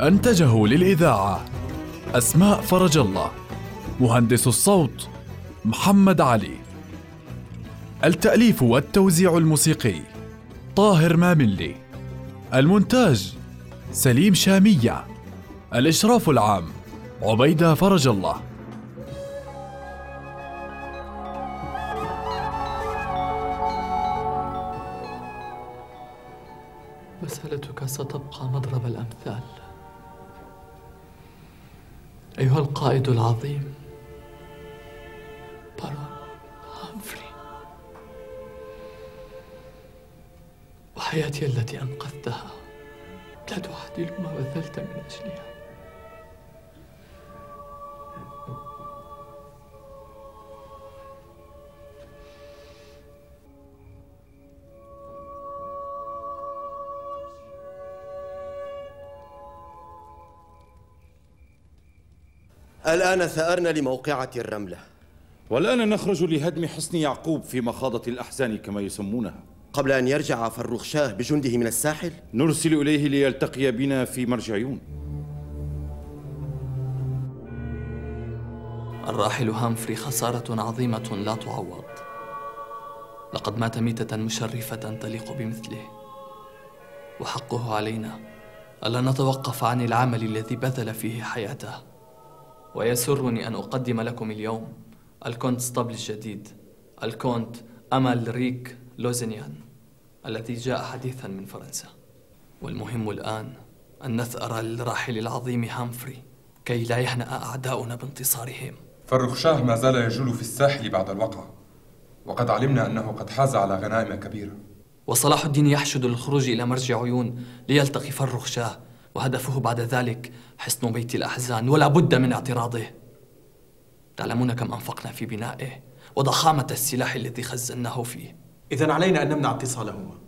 أنتجه للإذاعة أسماء فرج الله مهندس الصوت محمد علي. التأليف والتوزيع الموسيقي طاهر ماملي. المونتاج سليم شامية. الإشراف العام عبيدة فرج الله. مسألتك ستبقى مضرب الأمثال. أيها القائد العظيم. بارون هامفري وحياتي التي أنقذتها لا تعادل ما بذلت من أجلها. الآن ثأرنا لموقعة الرملة. والآن نخرج لهدم حصن يعقوب في مخاضة الأحزان كما يسمونها. قبل أن يرجع فروخ شاه بجنده من الساحل؟ نرسل إليه ليلتقي بنا في مرجعيون الراحل هامفري خسارة عظيمة لا تعوض. لقد مات ميتة مشرفة تليق بمثله. وحقه علينا. ألا نتوقف عن العمل الذي بذل فيه حياته؟ ويسرني أن أقدم لكم اليوم الكونتستابل الجديد الكونت أمالريك لوزينيان الذي جاء حديثا من فرنسا. والمهم الآن أن نثأر للراحل العظيم هامفري كي لا يهنأ أعداؤنا بانتصارهم. فرخ شاه ما زال يجول في الساحل بعد الوقعة وقد علمنا أنه قد حاز على غنائم كبيرة. وصلاح الدين يحشد للخروج إلى مرجع عيون ليلتقي فرخ شاه وهدفه بعد ذلك حصن بيت الأحزان ولا بد من اعتراضه. تعلمون كم أنفقنا في بنائه وضخامة السلاح الذي خزناه فيه. إذا علينا أن نمنع اتصالهما.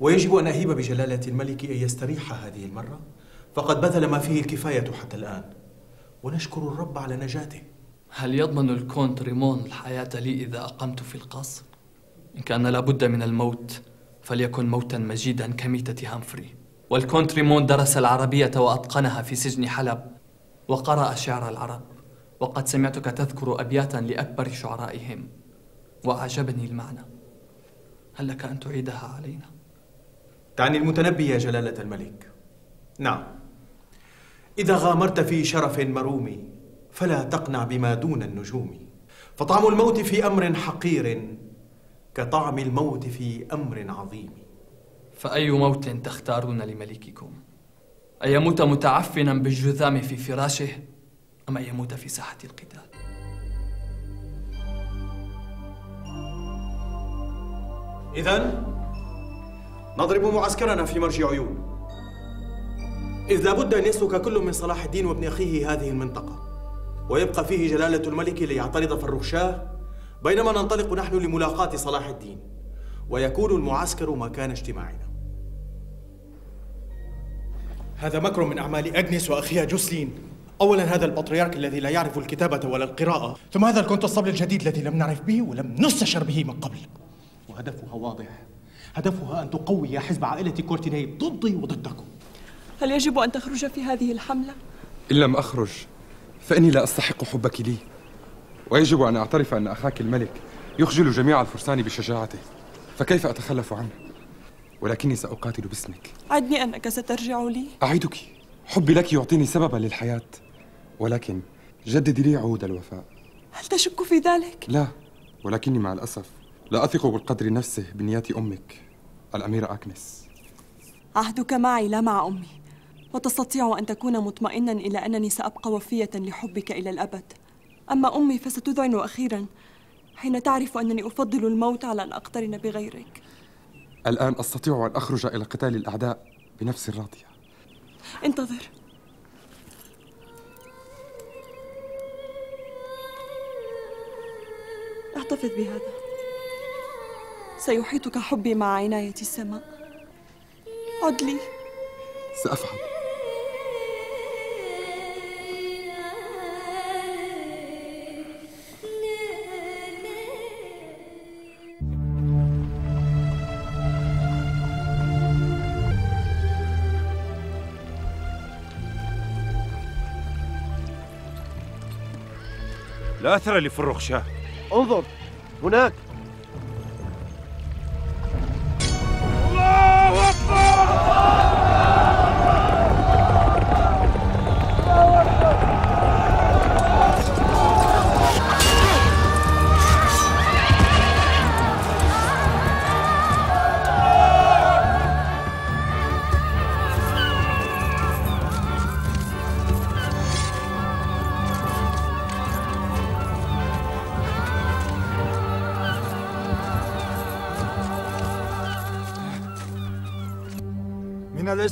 ويجب أن أهيب بجلالة الملك أن يستريح هذه المرة. فقد بذل ما فيه الكفاية حتى الآن. ونشكر الرب على نجاته. هل يضمن الكونت ريمون الحياة لي إذا أقمت في القصر؟ إن كان لابد من الموت فليكن موتا مجيدا كميتة هامفري. والكونت ريمون درس العربية وأتقنها في سجن حلب وقرأ شعر العرب وقد سمعتك تذكر أبياتا لأكبر شعرائهم. وأعجبني المعنى. هل لك أن تعيدها علينا؟ تعني المتنبي يا جلالة الملك. نعم. إذا غامرت في شرف مروم فلا تقنع بما دون النجوم. فطعم الموت في أمر حقير كطعم الموت في أمر عظيم. فأي موت تختارون لملككم؟ أن يموت متعفنا بالجذام في فراشه؟ أم أن يموت في ساحة القتال؟ إذا نضرب معسكرنا في مرجع عيون. إذ لابد أن يسلك كل من صلاح الدين وابن أخيه هذه المنطقة. ويبقى فيه جلالة الملك ليعترض فروخ شاه بينما ننطلق نحن لملاقاة صلاح الدين. ويكون المعسكر مكان اجتماعنا. هذا مكر من أعمال أجنس وأخيها جوسلين أولا هذا البطريرك الذي لا يعرف الكتابة ولا القراءة. ثم هذا الكونتسطبل الجديد الذي لم نعرف به ولم نستشر به من قبل. وهدفها واضح. هدفها أن تقوي حزب عائلة كورتيني ضدي وضدكم. هل يجب أن تخرج في هذه الحملة؟ إن لم أخرج فإني لا أستحق حبك لي. ويجب أن أعترف أن أخاك الملك يخجل جميع الفرسان بشجاعته. فكيف أتخلف عنه؟ ولكني سأقاتل باسمك. عدني أنك سترجع لي. أعدك. حبي لك يعطيني سببا للحياة ولكن جددي لي عهود الوفاء. هل تشك في ذلك؟ لا ولكني مع الأسف لا أثق بالقدر نفسه بنيات أمك الأميرة أكنس. عهدك معي لا مع أمي وتستطيع أن تكون مطمئنا إلى أنني سأبقى وفية لحبك إلى الأبد. أما أمي فستذعن أخيرا حين تعرف أنني أفضل الموت على أن أقترن بغيرك. الآن أستطيع أن أخرج إلى قتال الأعداء بنفسي الراضية انتظر. أحتفظ بهذا. سيحيطك حبي مع عناية السماء. عد لي. سأفعل. لا أثر لفروخ شاه. انظر هناك.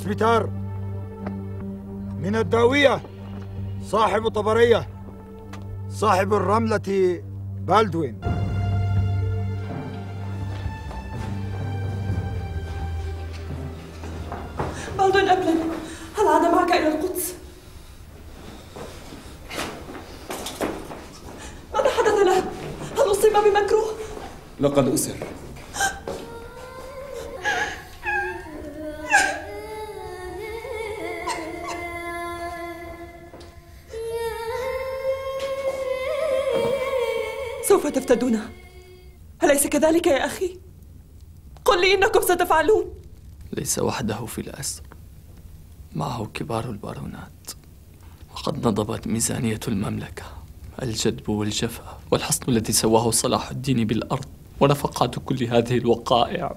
من الاسبتار من الداوية صاحب طبرية صاحب الرملة بالدوين بالدون أبلن هل عاد معك إلى القدس؟ ماذا حدث له؟ هل أصيب بمكروه؟ لقد أسر كذلك يا أخي؟ قل لي إنكم ستفعلون. ليس وحده في الأسر معه كبار البارونات. وقد نضبت ميزانية المملكة الجدب والجفا والحصن الذي سواه صلاح الدين بالأرض ونفقات كل هذه الوقائع.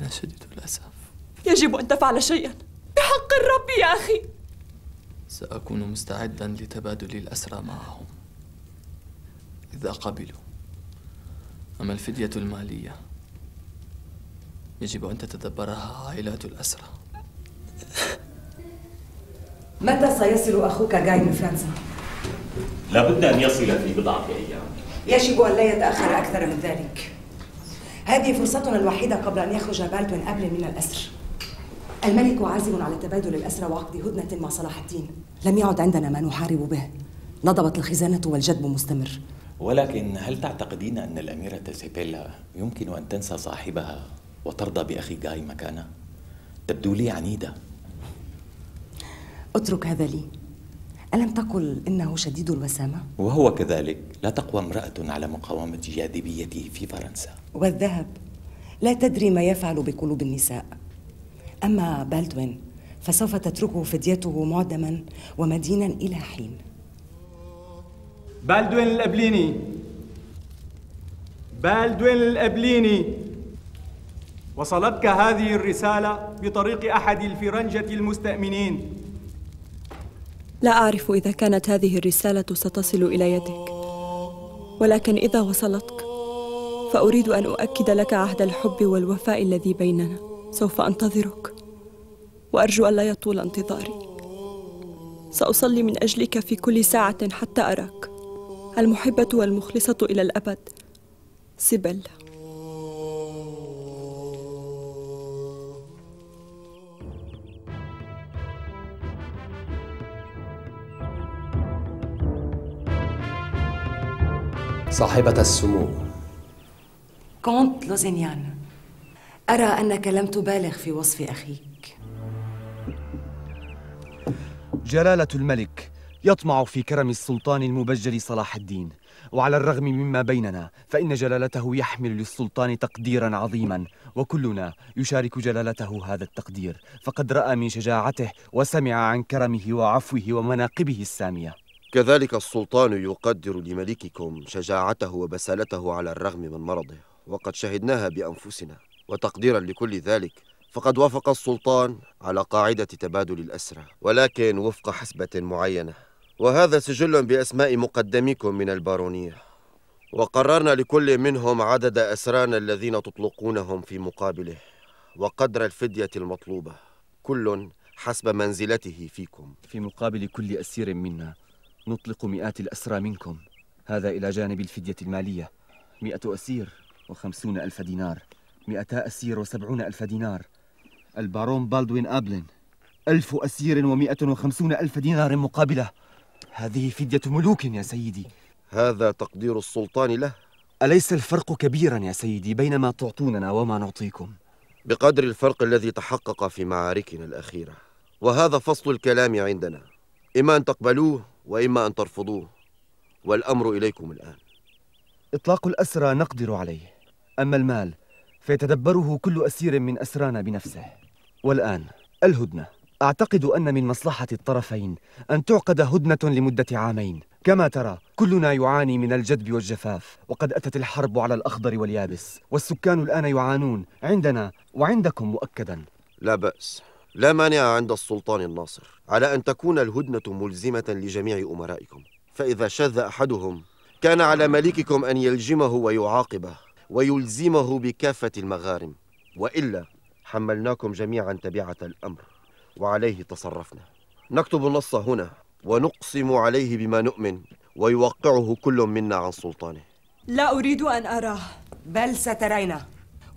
أنا شديد الأسف. يجب أن تفعل شيئا. بحق الرب يا أخي. سأكون مستعدا لتبادل الأسرى معهم. إذا قبلوا أما الفدية المالية؟ يجب أن تتدبرها عائلات الأسرى متى سيصل أخوك جاي من فرنسا؟ لابد أن يصل في بضعة أيام. يجب أن لا يتأخر أكثر من ذلك. هذه فرصتنا الوحيدة قبل أن يخرج بالتون أبل من الأسر. الملك عازم على تبادل الأسرى وعقد هدنة مع صلاح الدين. لم يعد عندنا ما نحارب به. نضبت الخزانة والجدب مستمر. ولكن هل تعتقدين أن الأميرة سيبيلا يمكن أن تنسى صاحبها وترضى بأخي جاي مكانه؟ تبدو لي عنيدة. اترك هذا لي. ألم تقل إنه شديد الوسامة؟ وهو كذلك. لا تقوى امرأة على مقاومة جاذبيته في فرنسا. والذهب. لا تدري ما يفعل بقلوب النساء. أما بالدوين فسوف تتركه فديته معدما ومدينا إلى حين. بالدوين الأبليني. بالدوين الأبليني. وصلتك هذه الرسالة بطريق أحد الفرنجة المستأمنين. لا أعرف إذا كانت هذه الرسالة ستصل إلى يدك. ولكن إذا وصلتك فأريد أن أؤكد لك عهد الحب والوفاء الذي بيننا. سوف أنتظرك. وأرجو ألا يطول انتظاري. سأصلي من أجلك في كل ساعة حتى أراك. المحبة والمخلصة إلى الأبد. سيبيلا صاحبة السمو. كونت لوزينيان أرى أنك لم تبالغ في وصف أخيك. جلالة الملك يطمع في كرم السلطان المبجل صلاح الدين. وعلى الرغم مما بيننا فإن جلالته يحمل للسلطان تقديرا عظيما. وكلنا يشارك جلالته هذا التقدير. فقد رأى من شجاعته وسمع عن كرمه وعفوه ومناقبه السامية. كذلك السلطان يقدر لملككم شجاعته وبسالته على الرغم من مرضه. وقد شهدناها بأنفسنا. وتقديرا لكل ذلك فقد وافق السلطان على قاعدة تبادل الأسرى. ولكن وفق حسبة معينة. وهذا سجل بأسماء مقدميكم من البارونية. وقررنا لكل منهم عدد أسرانا الذين تطلقونهم في مقابله وقدر الفدية المطلوبة كل حسب منزلته فيكم. في مقابل كل أسير منا نطلق مئات الأسرى منكم. هذا إلى جانب الفدية المالية. مئة أسير وخمسون ألف دينار. مئتا أسير وسبعون ألف دينار. البارون بالدوين أبلن. ألف أسير ومئة وخمسون ألف دينار مقابلة. هذه فدية ملوك يا سيدي. هذا تقدير السلطان له؟ أليس الفرق كبيرا يا سيدي بين ما تعطوننا وما نعطيكم؟ بقدر الفرق الذي تحقق في معاركنا الأخيرة. وهذا فصل الكلام عندنا. إما أن تقبلوه وإما أن ترفضوه. والأمر إليكم الآن. إطلاق الأسرى نقدر عليه. أما المال فيتدبره كل أسير من أسرانا بنفسه. والآن الهدنة. أعتقد أن من مصلحة الطرفين أن تعقد هدنة لمدة عامين. كما ترى كلنا يعاني من الجدب والجفاف وقد أتت الحرب على الأخضر واليابس والسكان الآن يعانون عندنا وعندكم مؤكدا. لا بأس. لا مانع عند السلطان الناصر على أن تكون الهدنة ملزمة لجميع أمرائكم. فإذا شذ أحدهم كان على ملككم أن يلجمه ويعاقبه ويلزمه بكافة المغارم. وإلا حملناكم جميعا تبعة الأمر. وعليه تصرفنا. نكتب النص هنا ونقسم عليه بما نؤمن ويوقعه كل منا عن سلطانه. لا أريد أن أراه بل سترين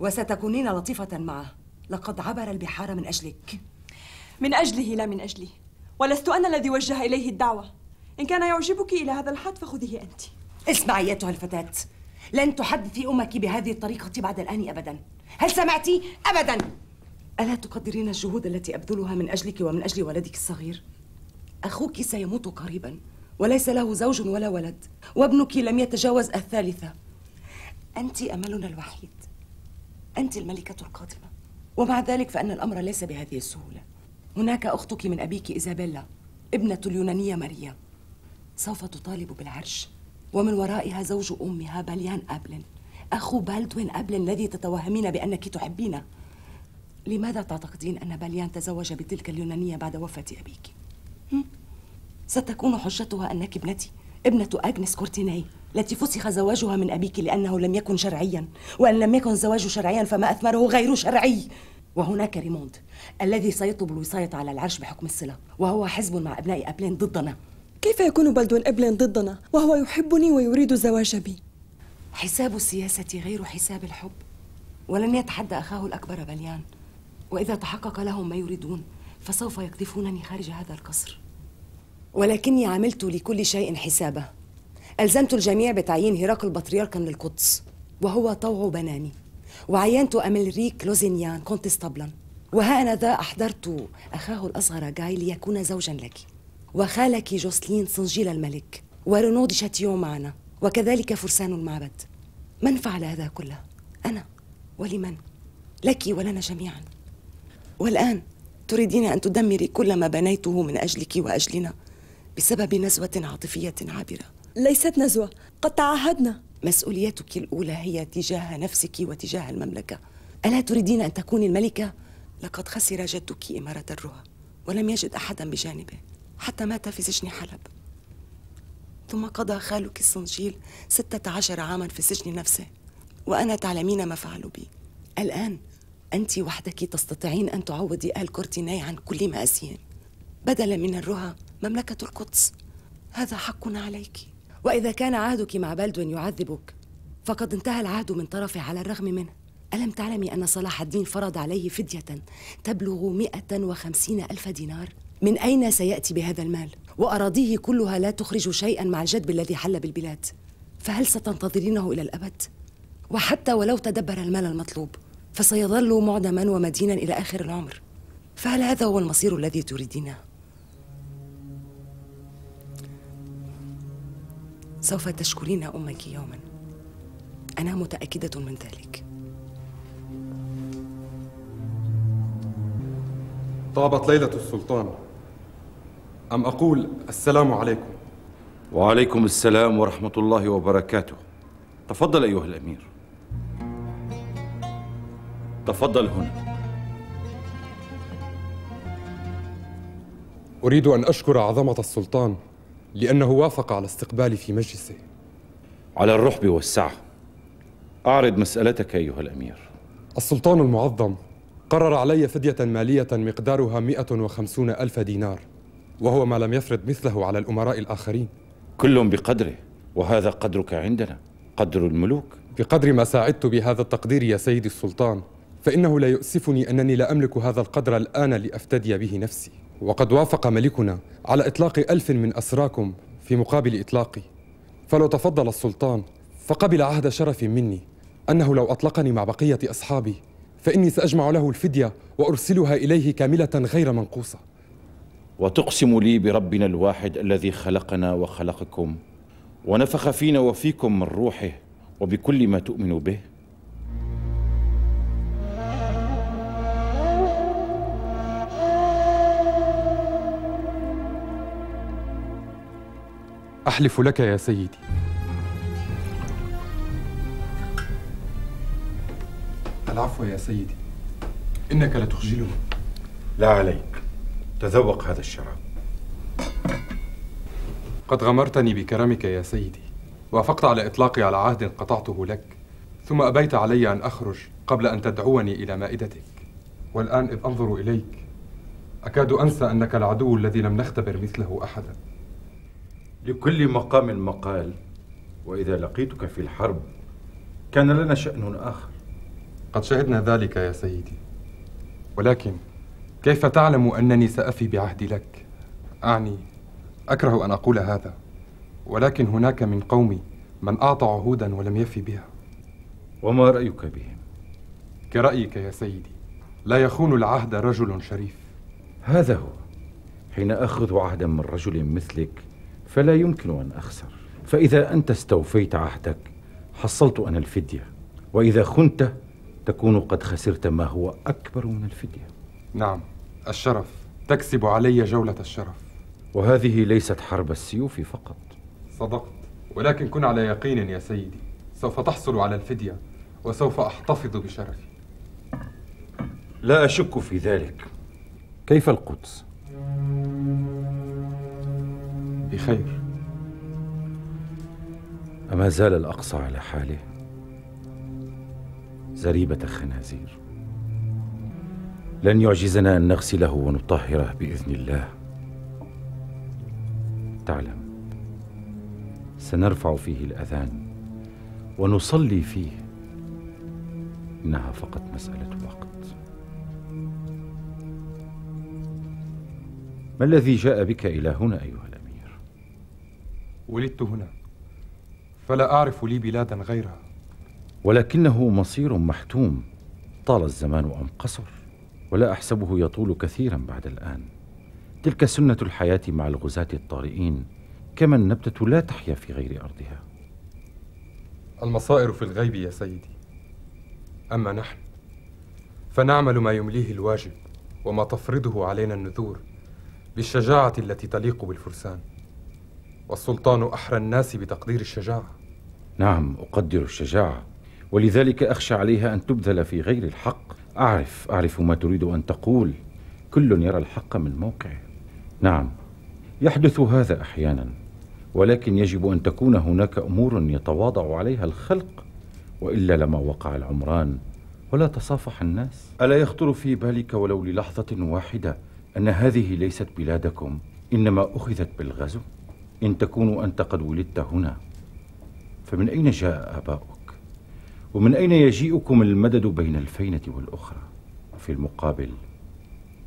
وستكونين لطيفة معه. لقد عبر البحار من أجلك. من أجله لا من أجلي. ولست أنا الذي وجه إليه الدعوة. إن كان يعجبك إلى هذا الحد فخذيه أنت. اسمعي أيتها الفتاة. لن تحدثي أمك بهذه الطريقة بعد الآن أبدا. هل سمعتي؟ أبدا. ألا تقدرين الجهود التي أبذلها من أجلك ومن أجل ولدك الصغير؟ أخوك سيموت قريبا وليس له زوج ولا ولد وابنك لم يتجاوز الثالثة. أنت أملنا الوحيد. أنت الملكة القادمة. ومع ذلك فإن الأمر ليس بهذه السهولة. هناك أختك من أبيك إيزابيلا ابنة اليونانية ماريا. سوف تطالب بالعرش. ومن ورائها زوج أمها باليان أبلن. أخو بالدوين أبلن الذي تتوهمين بأنك تحبينه. لماذا تعتقدين أن باليان تزوج بتلك اليونانية بعد وفاة أبيك؟ ستكون حجتها أنك ابنتي ابنة أغنس كورتيناي التي فسخ زواجها من أبيك لأنه لم يكن شرعيا. وأن لم يكن الزواج شرعيا فما أثمره غير شرعي. وهناك ريموند الذي سيطلب الوصاية على العرش بحكم الصلة وهو حزب مع أبناء أبلين ضدنا. كيف يكون بلدون أبلين ضدنا؟ وهو يحبني ويريد الزواج بي؟ حساب السياسة غير حساب الحب. ولن يتحدى أخاه الأكبر بليان وإذا تحقق لهم ما يريدون فسوف يقذفونني خارج هذا القصر. ولكني عملت لكل شيء حسابه. ألزمت الجميع بتعيين هرقل بطريركا للقدس وهو طوع بناني. وعينت أميلريك لوزينيان كونتستابلا وها أنا ذا أحضرت أخاه الأصغر جاي ليكون زوجا لك. وخالك جوسلين صنجيل الملك. ورونو دي شاتيون معنا. وكذلك فرسان المعبد. من فعل هذا كله؟ أنا. ولمن؟ لك ولنا جميعا. والآن تريدين أن تدمري كل ما بنيته من أجلك وأجلنا بسبب نزوة عاطفية عابرة. ليست نزوة قد تعاهدنا مسؤوليتك الأولى هي تجاه نفسك وتجاه المملكة. ألا تريدين أن تكوني الملكة؟ لقد خسر جدك إمارة الرها ولم يجد أحدا بجانبه حتى مات في سجن حلب. ثم قضى خالك الصنجيل ستة عشر عاما في السجن نفسه وأنا تعلمين ما فعلوا بي. الآن أنت وحدك تستطيعين أن تعوضي آل كورتيناي عن كل مآسيهم بدلا من الرها مملكة القدس هذا حق عليك وإذا كان عهدك مع بلدون يعذبك فقد انتهى العهد من طرفه على الرغم منه ألم تعلمي أن صلاح الدين فرض عليه فدية تبلغ مئة وخمسين ألف دينار؟ من أين سيأتي بهذا المال؟ وأراضيه كلها لا تخرج شيئا مع الجدب الذي حل بالبلاد فهل ستنتظرينه إلى الأبد؟ وحتى ولو تدبر المال المطلوب فسيظل معدما ومدينا إلى آخر العمر. فهل هذا هو المصير الذي تريدينه؟ سوف تشكرين أمك يوما. أنا متأكدة من ذلك. طابت ليلة السلطان. أم أقول السلام عليكم؟ وعليكم السلام ورحمة الله وبركاته. تفضل أيها الأمير. تفضل هنا. أريد أن أشكر عظمة السلطان لأنه وافق على استقبالي في مجلسه. على الرحب والسعة. أعرض مسألتك أيها الأمير. السلطان المعظم قرر علي فدية مالية مقدارها 150 ألف دينار وهو ما لم يفرض مثله على الأمراء الآخرين. كل بقدره وهذا قدرك عندنا قدر الملوك. بقدر ما ساعدت بهذا التقدير يا سيدي السلطان فإنه لا يؤسفني أنني لا أملك هذا القدر الآن لأفتدي به نفسي. وقد وافق ملكنا على إطلاق ألف من أسراكم في مقابل إطلاقي. فلو تفضل السلطان فقبل عهد شرف مني أنه لو أطلقني مع بقية أصحابي فإني سأجمع له الفدية وأرسلها إليه كاملة غير منقوصة. وتقسم لي بربنا الواحد الذي خلقنا وخلقكم ونفخ فينا وفيكم من روحه وبكل ما تؤمن به. أحلف لك يا سيدي. العفو يا سيدي. إنك لتخجلني لا عليك. تذوق هذا الشراب. قد غمرتني بكرمك يا سيدي وافقت على إطلاقي على عهد قطعته لك ثم أبيت علي أن أخرج قبل أن تدعوني إلى مائدتك. والآن إذ أنظر إليك أكاد أنسى أنك العدو الذي لم نختبر مثله أحدا. لكل مقام مقال. وإذا لقيتك في الحرب كان لنا شأن آخر. قد شهدنا ذلك يا سيدي. ولكن كيف تعلم أنني سأفي بعهدي لك؟ أعني أكره أن أقول هذا. ولكن هناك من قومي من أعطى عهودا ولم يفي بها. وما رأيك بهم؟ كرأيك يا سيدي لا يخون العهد رجل شريف. هذا هو. حين أخذ عهدا من رجل مثلك فلا يمكن أن أخسر. فإذا أنت استوفيت عهدك حصلت أنا الفدية. وإذا خنت تكون قد خسرت ما هو أكبر من الفدية. نعم الشرف. تكسب علي جولة الشرف. وهذه ليست حرب السيوف فقط. صدقت. ولكن كن على يقين يا سيدي. سوف تحصل على الفدية وسوف أحتفظ بشرفي. لا أشك في ذلك. كيف القدس؟ بخير. أما زال الأقصى على حاله. زريبة خنازير لن يعجزنا أن نغسله ونطهره بإذن الله. تعلم سنرفع فيه الأذان ونصلي فيه. إنها فقط مسألة وقت. ما الذي جاء بك إلى هنا أيها الأمير؟ ولدت هنا. فلا أعرف لي بلادا غيرها. ولكنه مصير محتوم. طال الزمان أم قصر ولا أحسبه يطول كثيرا بعد الآن. تلك سنة الحياة مع الغزاة الطارئين كما النبتة لا تحيا في غير أرضها. المصائر في الغيب يا سيدي. أما نحن فنعمل ما يمليه الواجب وما تفرضه علينا النذور بالشجاعة التي تليق بالفرسان. والسلطان أحرى الناس بتقدير الشجاعة. نعم أقدر الشجاعة. ولذلك أخشى عليها أن تبذل في غير الحق. أعرف أعرف ما تريد أن تقول. كل يرى الحق من موقعه. نعم يحدث هذا أحيانا. ولكن يجب أن تكون هناك أمور يتواضع عليها الخلق. وإلا لما وقع العمران ولا تصافح الناس. ألا يخطر في بالك ولو للحظة واحدة أن هذه ليست بلادكم إنما أخذت بالغزو؟ إن تكون أنت قد ولدت هنا. فمن أين جاء آباؤك؟ ومن أين يجيئكم المدد بين الفينة والأخرى؟ وفي المقابل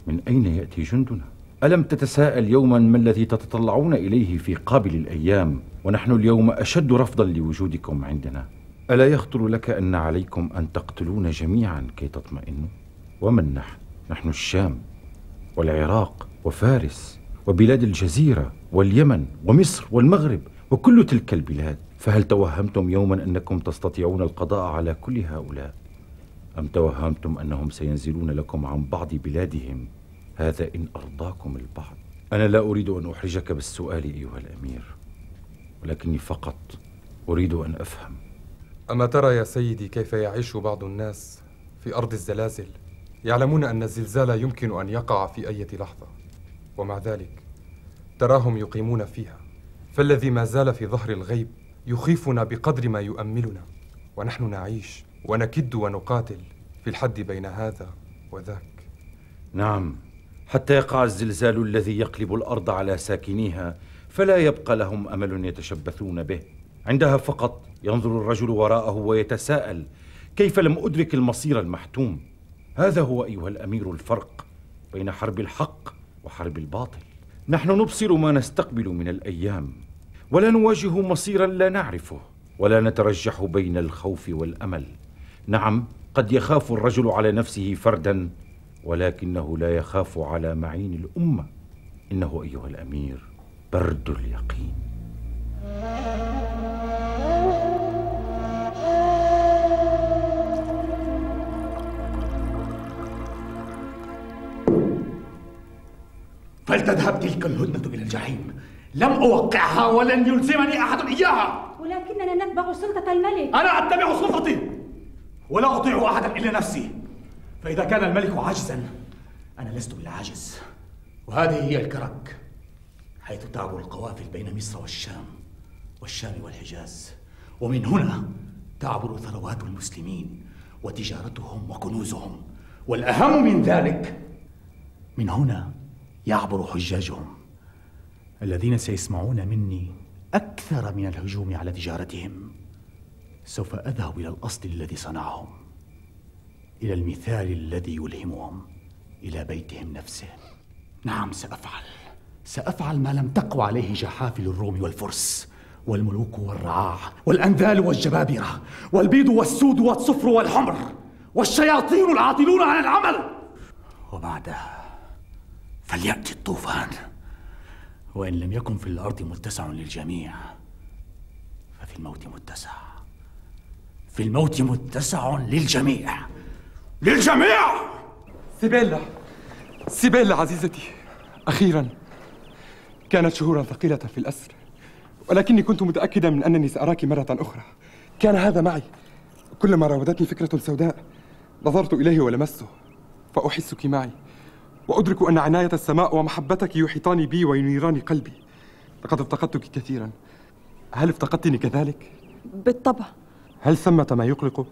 من أين يأتي جندنا؟ ألم تتساءل يوما ما الذي تتطلعون إليه في قابل الأيام ونحن اليوم أشد رفضا لوجودكم عندنا؟ ألا يخطر لك أن عليكم أن تقتلون جميعا كي تطمئنوا؟ ومن نحن؟ نحن الشام والعراق وفارس. وبلاد الجزيرة واليمن ومصر والمغرب وكل تلك البلاد فهل توهمتم يوما أنكم تستطيعون القضاء على كل هؤلاء؟ أم توهمتم أنهم سينزلون لكم عن بعض بلادهم؟ هذا إن أرضاكم البعض. أنا لا أريد أن أحرجك بالسؤال أيها الأمير ولكني فقط أريد أن أفهم. أما ترى يا سيدي كيف يعيش بعض الناس في أرض الزلازل؟ يعلمون أن الزلزال يمكن أن يقع في أي لحظة. ومع ذلك تراهم يقيمون فيها فالذي ما زال في ظهر الغيب يخيفنا بقدر ما يؤملنا. ونحن نعيش ونكد ونقاتل في الحد بين هذا وذاك. نعم حتى يقع الزلزال الذي يقلب الأرض على ساكنيها فلا يبقى لهم أمل يتشبثون به. عندها فقط ينظر الرجل وراءه ويتساءل كيف لم أدرك المصير المحتوم؟ هذا هو أيها الأمير الفرق بين حرب الحق وحرب الباطل. نحن نبصر ما نستقبل من الأيام ولا نواجه مصيرا لا نعرفه ولا نترجح بين الخوف والأمل. نعم قد يخاف الرجل على نفسه فردا ولكنه لا يخاف على معين الأمة. إنه أيها الأمير برد اليقين. فلتذهب تلك الهدنة إلى الجحيم. لم أوقعها ولن يلزمني أحد إياها. ولكننا نتبع سلطة الملك. أنا أتبع سلطتي. ولا أطيع أحدا إلا نفسي. فإذا كان الملك عاجزا أنا لست بالعاجز وهذه هي الكرك. حيث تعبر القوافل بين مصر والشام والشام والحجاز. ومن هنا تعبر ثروات المسلمين وتجارتهم وكنوزهم. والأهم من ذلك من هنا يعبر حجاجهم. الذين سيسمعون مني أكثر من الهجوم على تجارتهم. سوف أذهب إلى الأصل الذي صنعهم إلى المثال الذي يلهمهم إلى بيتهم نفسه. نعم سأفعل. سأفعل ما لم تقوى عليه جحافل الروم والفرس والملوك والرعاع والأنذال والجبابرة والبيض والسود والصفر والحمر والشياطين العاطلون عن العمل. وبعدها فليأتي الطوفان. وإن لم يكن في الأرض متسع للجميع ففي الموت متسع. في الموت متسع للجميع. للجميع! سيبيلا سيبيلا عزيزتي. أخيرا كانت شهورا ثقيلة في الأسر ولكني كنت متأكدا من أنني سأراك مرة أخرى. كان هذا معي. كلما راودتني فكرة سوداء نظرت إليه ولمسته فأحسك معي. وأدرك أن عناية السماء ومحبتك يحيطان بي وينيران قلبي لقد افتقدتك كثيرا هل افتقدتني كذلك؟ بالطبع هل ثمة ما يقلقك؟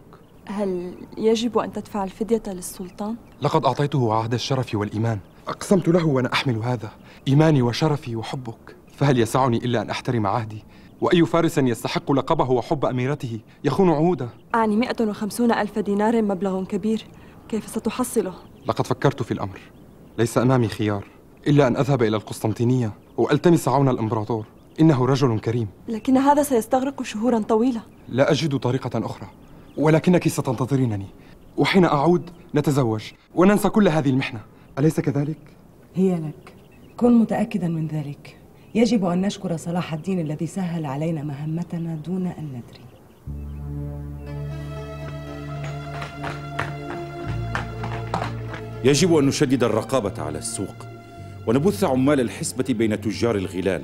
هل يجب أن تدفع الفدية للسلطان؟ لقد أعطيته عهد الشرف والإيمان أقسمت له وأنا أحمل هذا إيماني وشرفي وحبك فهل يسعني إلا أن أحترم عهدي؟ وأي فارس يستحق لقبه وحب أميرته يخون عهوده؟ أعني 150 ألف دينار مبلغ كبير كيف ستحصله؟ لقد فكرت في الأمر ليس أمامي خيار إلا أن أذهب إلى القسطنطينية وألتمس عون الإمبراطور. إنه رجل كريم. لكن هذا سيستغرق شهورا طويلة. لا أجد طريقة أخرى ولكنك ستنتظرينني. وحين أعود نتزوج وننسى كل هذه المحنة. أليس كذلك؟ هي لك. كن متأكدا من ذلك. يجب أن نشكر صلاح الدين الذي سهل علينا مهمتنا دون أن ندري. يجب أن نشدد الرقابة على السوق ونبث عمال الحسبة بين تجار الغلال.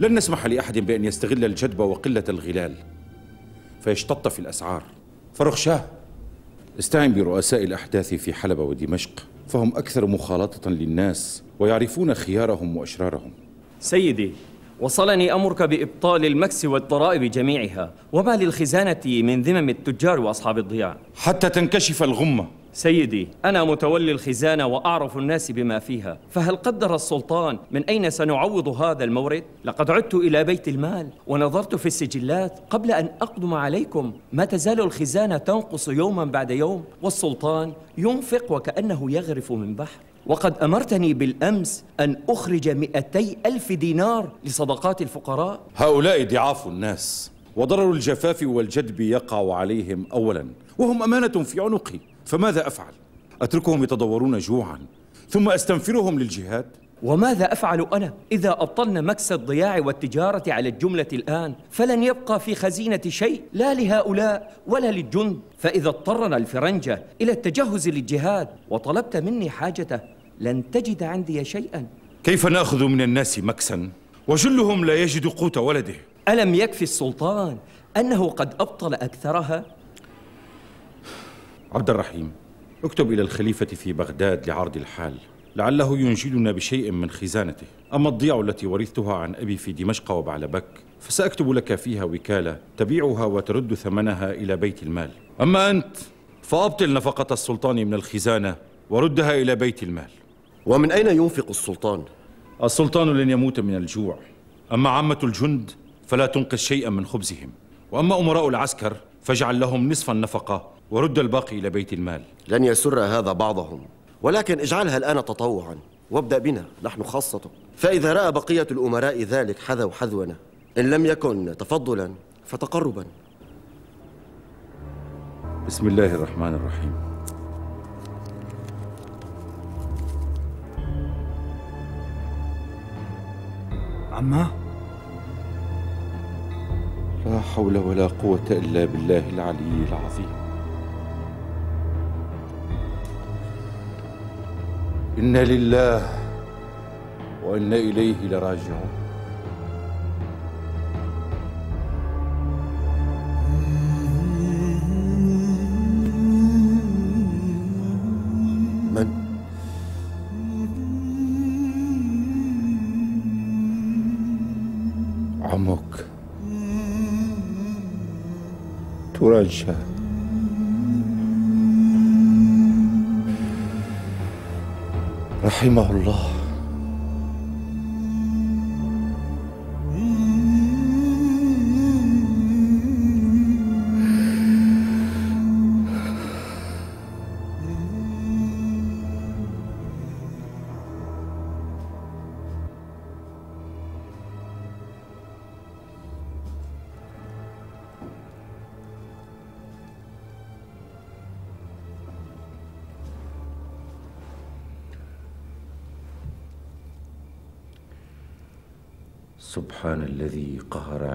لن نسمح لأحد بأن يستغل الجدب وقلة الغلال. فيشتط في الأسعار. فرخشاه استعن برؤساء الأحداث في حلب ودمشق. فهم أكثر مخالطة للناس ويعرفون خيارهم وأشرارهم. سيدي وصلني أمرك بإبطال المكس والضرائب جميعها. وما للخزانة من ذمم التجار وأصحاب الضياع؟ حتى تنكشف الغمة. سيدي أنا متولي الخزانة وأعرف الناس بما فيها فهل قدر السلطان من أين سنعوض هذا المورد؟ لقد عدت إلى بيت المال ونظرت في السجلات قبل أن أقدم عليكم ما تزال الخزانة تنقص يوما بعد يوم والسلطان ينفق وكأنه يغرف من بحر. وقد أمرتني بالأمس أن أخرج مئتي ألف دينار لصدقات الفقراء. هؤلاء ضعاف الناس وضرر الجفاف والجدب يقع عليهم أولا وهم أمانة في عنقي. فماذا أفعل؟ أتركهم يتضورون جوعا ثم أستنفرهم للجهاد؟ وماذا أفعل أنا إذا أبطلنا مكس الضياع والتجارة على الجملة الآن؟ فلن يبقى في خزينة شيء لا لهؤلاء ولا للجند. فإذا اضطرنا الفرنجة إلى التجهز للجهاد وطلبت مني حاجته لن تجد عندي شيئا. كيف نأخذ من الناس مكسا؟ وجلهم لا يجد قوت ولده. ألم يكفي السلطان أنه قد أبطل أكثرها؟ عبد الرحيم اكتب إلى الخليفة في بغداد لعرض الحال لعله ينجدنا بشيء من خزانته. أما الضياع التي ورثتها عن أبي في دمشق وبعلبك فسأكتب لك فيها وكالة تبيعها وترد ثمنها إلى بيت المال. أما أنت فأبطل نفقة السلطان من الخزانة وردها إلى بيت المال. ومن أين ينفق السلطان؟ السلطان لن يموت من الجوع. أما عامة الجند فلا تنقذ شيئا من خبزهم. وأما أمراء العسكر فاجعل لهم نصف النفقة ورد الباقي إلى بيت المال. لن يسر هذا بعضهم ولكن اجعلها الآن تطوعا وابدأ بنا نحن خاصة. فإذا رأى بقية الأمراء ذلك حذوا حذونا. إن لم يكن تفضلا فتقربا. بسم الله الرحمن الرحيم. عماه لا حول ولا قوة إلا بالله العلي العظيم. إنا لله وإنا إليه لراجعون. من؟ عمك. ترجى رحمه الله.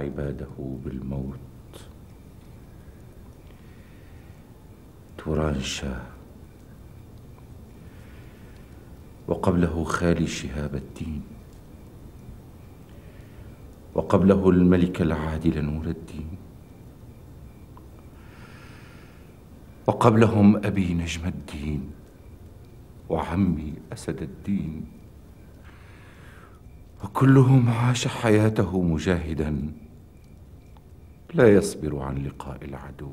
عباده بالموت. توران شاه وقبله خالي شهاب الدين. وقبله الملك العادل نور الدين. وقبلهم أبي نجم الدين. وعمي أسد الدين. وكلهم عاش حياته مجاهدا. لا يصبر عن لقاء العدو.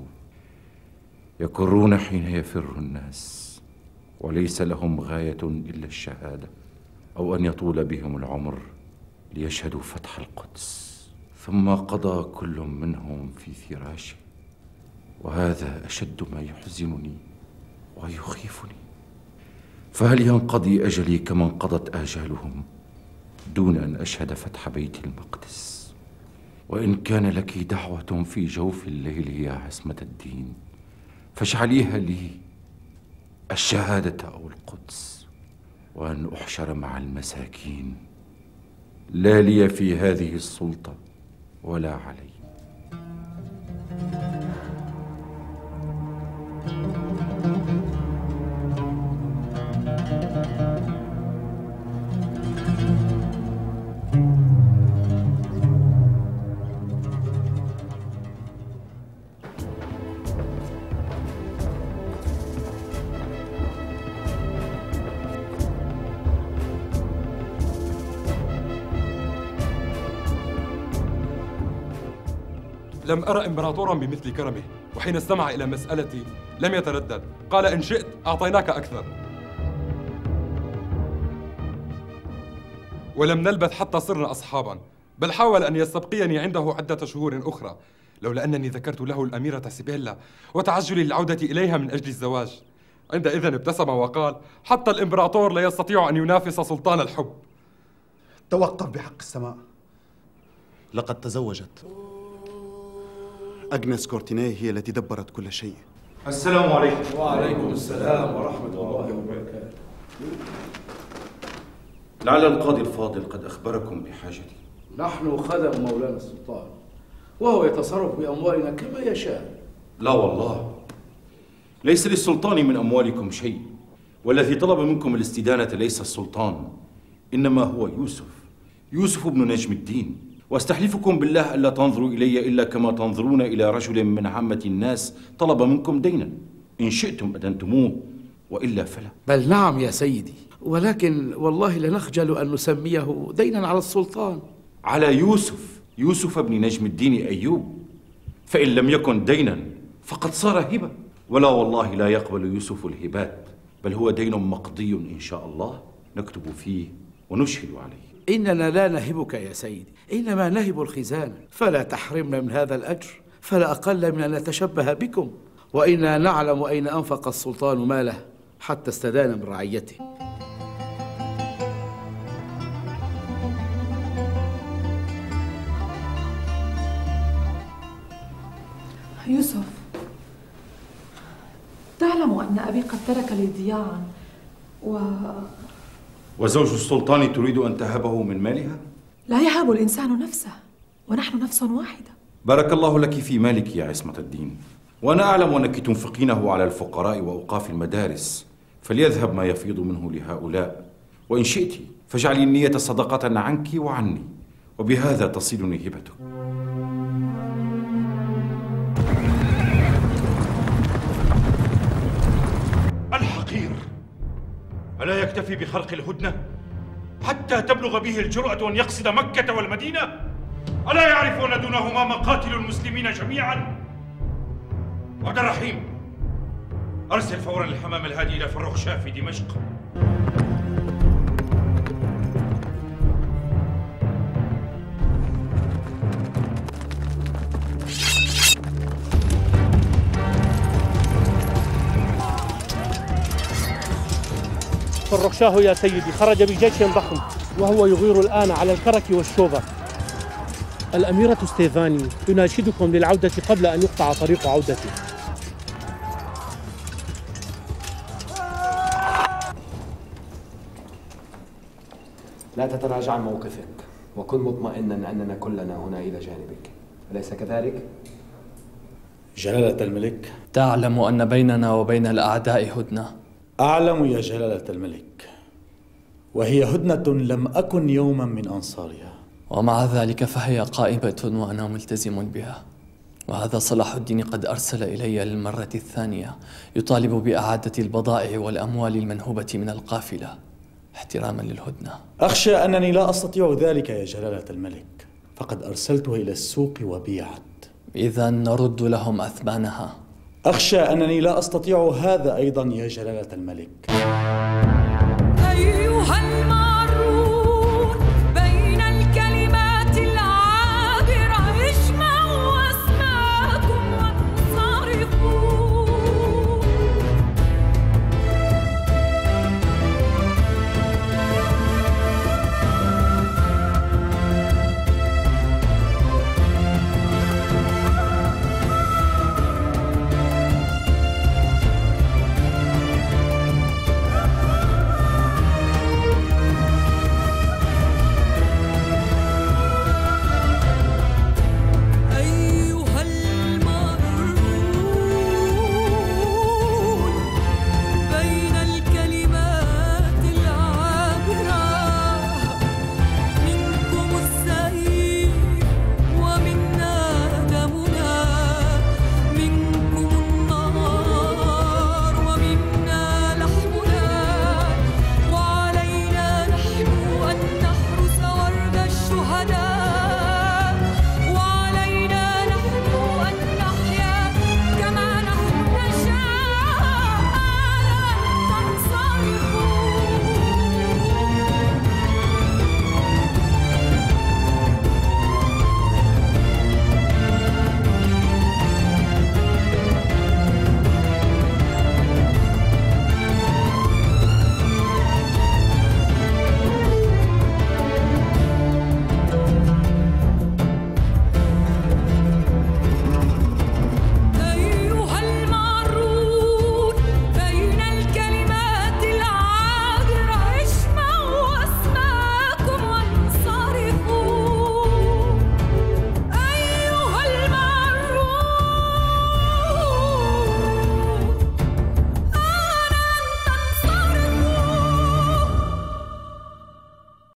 يكرون حين يفر الناس وليس لهم غاية إلا الشهادة أو أن يطول بهم العمر ليشهدوا فتح القدس. ثم قضى كل منهم في فراشه وهذا أشد ما يحزنني ويخيفني. فهل ينقضي أجلي كما انقضت آجالهم دون أن أشهد فتح بيت المقدس؟ وإن كان لك دعوة في جوف الليل يا عصمة الدين فاجعليها لي الشهادة أو القدس وأن أحشر مع المساكين. لا لي في هذه السلطة ولا علي. لم أرى إمبراطورا بمثل كرمه؟ وحين استمع إلى مسألتي لم يتردد. قال إن شئت أعطيناك أكثر. ولم نلبث حتى صرنا أصحابا بل حاول أن يستبقيني عنده عدة شهور أخرى. لولا أنني ذكرت له الأميرة سيبيلا وتعجلي للعودة إليها من أجل الزواج. عندئذ ابتسم وقال حتى الإمبراطور لا يستطيع أن ينافس سلطان الحب. توقف بحق السماء. لقد تزوجت. أجنس كورتينيه هي التي دبرت كل شيء. السلام عليكم. وعليكم السلام ورحمة الله وبركاته. لعل القاضي الفاضل قد أخبركم بحاجتي. نحن خدم مولانا السلطان وهو يتصرف بأموالنا كما يشاء. لا والله. ليس للسلطان من أموالكم شيء والذي طلب منكم الاستدانة ليس السلطان إنما هو يوسف يوسف بن نجم الدين. واستحلفكم بالله ألا تنظروا إلي إلا كما تنظرون إلى رجل من عامة الناس طلب منكم دينا. إن شئتم أدنتموه وإلا فلا. بل نعم يا سيدي ولكن والله لنخجل أن نسميه دينا على السلطان. على يوسف يوسف بن نجم الدين أيوب. فإن لم يكن دينا فقد صار هبة. ولا والله لا يقبل يوسف الهبات بل هو دين مقضي إن شاء الله نكتب فيه ونشهد عليه. إننا لا نهبك يا سيدي إنما نهب الخزانة. فلا تحرمنا من هذا الأجر فلا أقل من أن نتشبه بكم. وإنا نعلم أين أنفق السلطان ماله حتى استدان من رعيته. يوسف تعلم أن أبي قد ترك لي ضياعا و... وزوج السلطان تريد أن تهبه من مالها؟ لا يهب الإنسان نفسه ونحن نفس واحدة. بارك الله لك في مالك يا عصمة الدين. وأنا أعلم أنك تنفقينه على الفقراء وأوقاف المدارس فليذهب ما يفيض منه لهؤلاء. وإن شئت فاجعلي النية صدقة عنك وعني وبهذا تصلني هبتك الحقير. ألا يكتفي بخرق الهدنة؟ حتى تبلغ به الجرأة أن يقصد مكة والمدينة؟ ألا يعرفون دونهما مقاتل المسلمين جميعا؟ عبد الرحيم أرسل فورا الحمام الهادي إلى فرخشاه في دمشق. فرخشاه يا سيدي. خرج بجيش ضخم وهو يغير الآن على الكرك والشوبة. الأميرة ستيفاني تناشدكم للعودة قبل أن يقطع طريق عودته لا تتراجع عن موقفك وكن مطمئنا أننا كلنا هنا إلى جانبك. أليس كذلك؟ جلالة الملك. تعلم أن بيننا وبين الأعداء هدنة. أعلم يا جلالة الملك وهي هدنة لم أكن يوما من أنصارها. ومع ذلك فهي قائمة وأنا ملتزم بها. وهذا صلاح الدين قد أرسل إلي للمرة الثانية يطالب بإعادة البضائع والأموال المنهوبة من القافلة. احتراما للهدنة. أخشى أنني لا أستطيع ذلك يا جلالة الملك فقد أرسلتها إلى السوق وبيعت. إذا نرد لهم أثمانها. أخشى أنني لا أستطيع هذا أيضا يا جلالة الملك.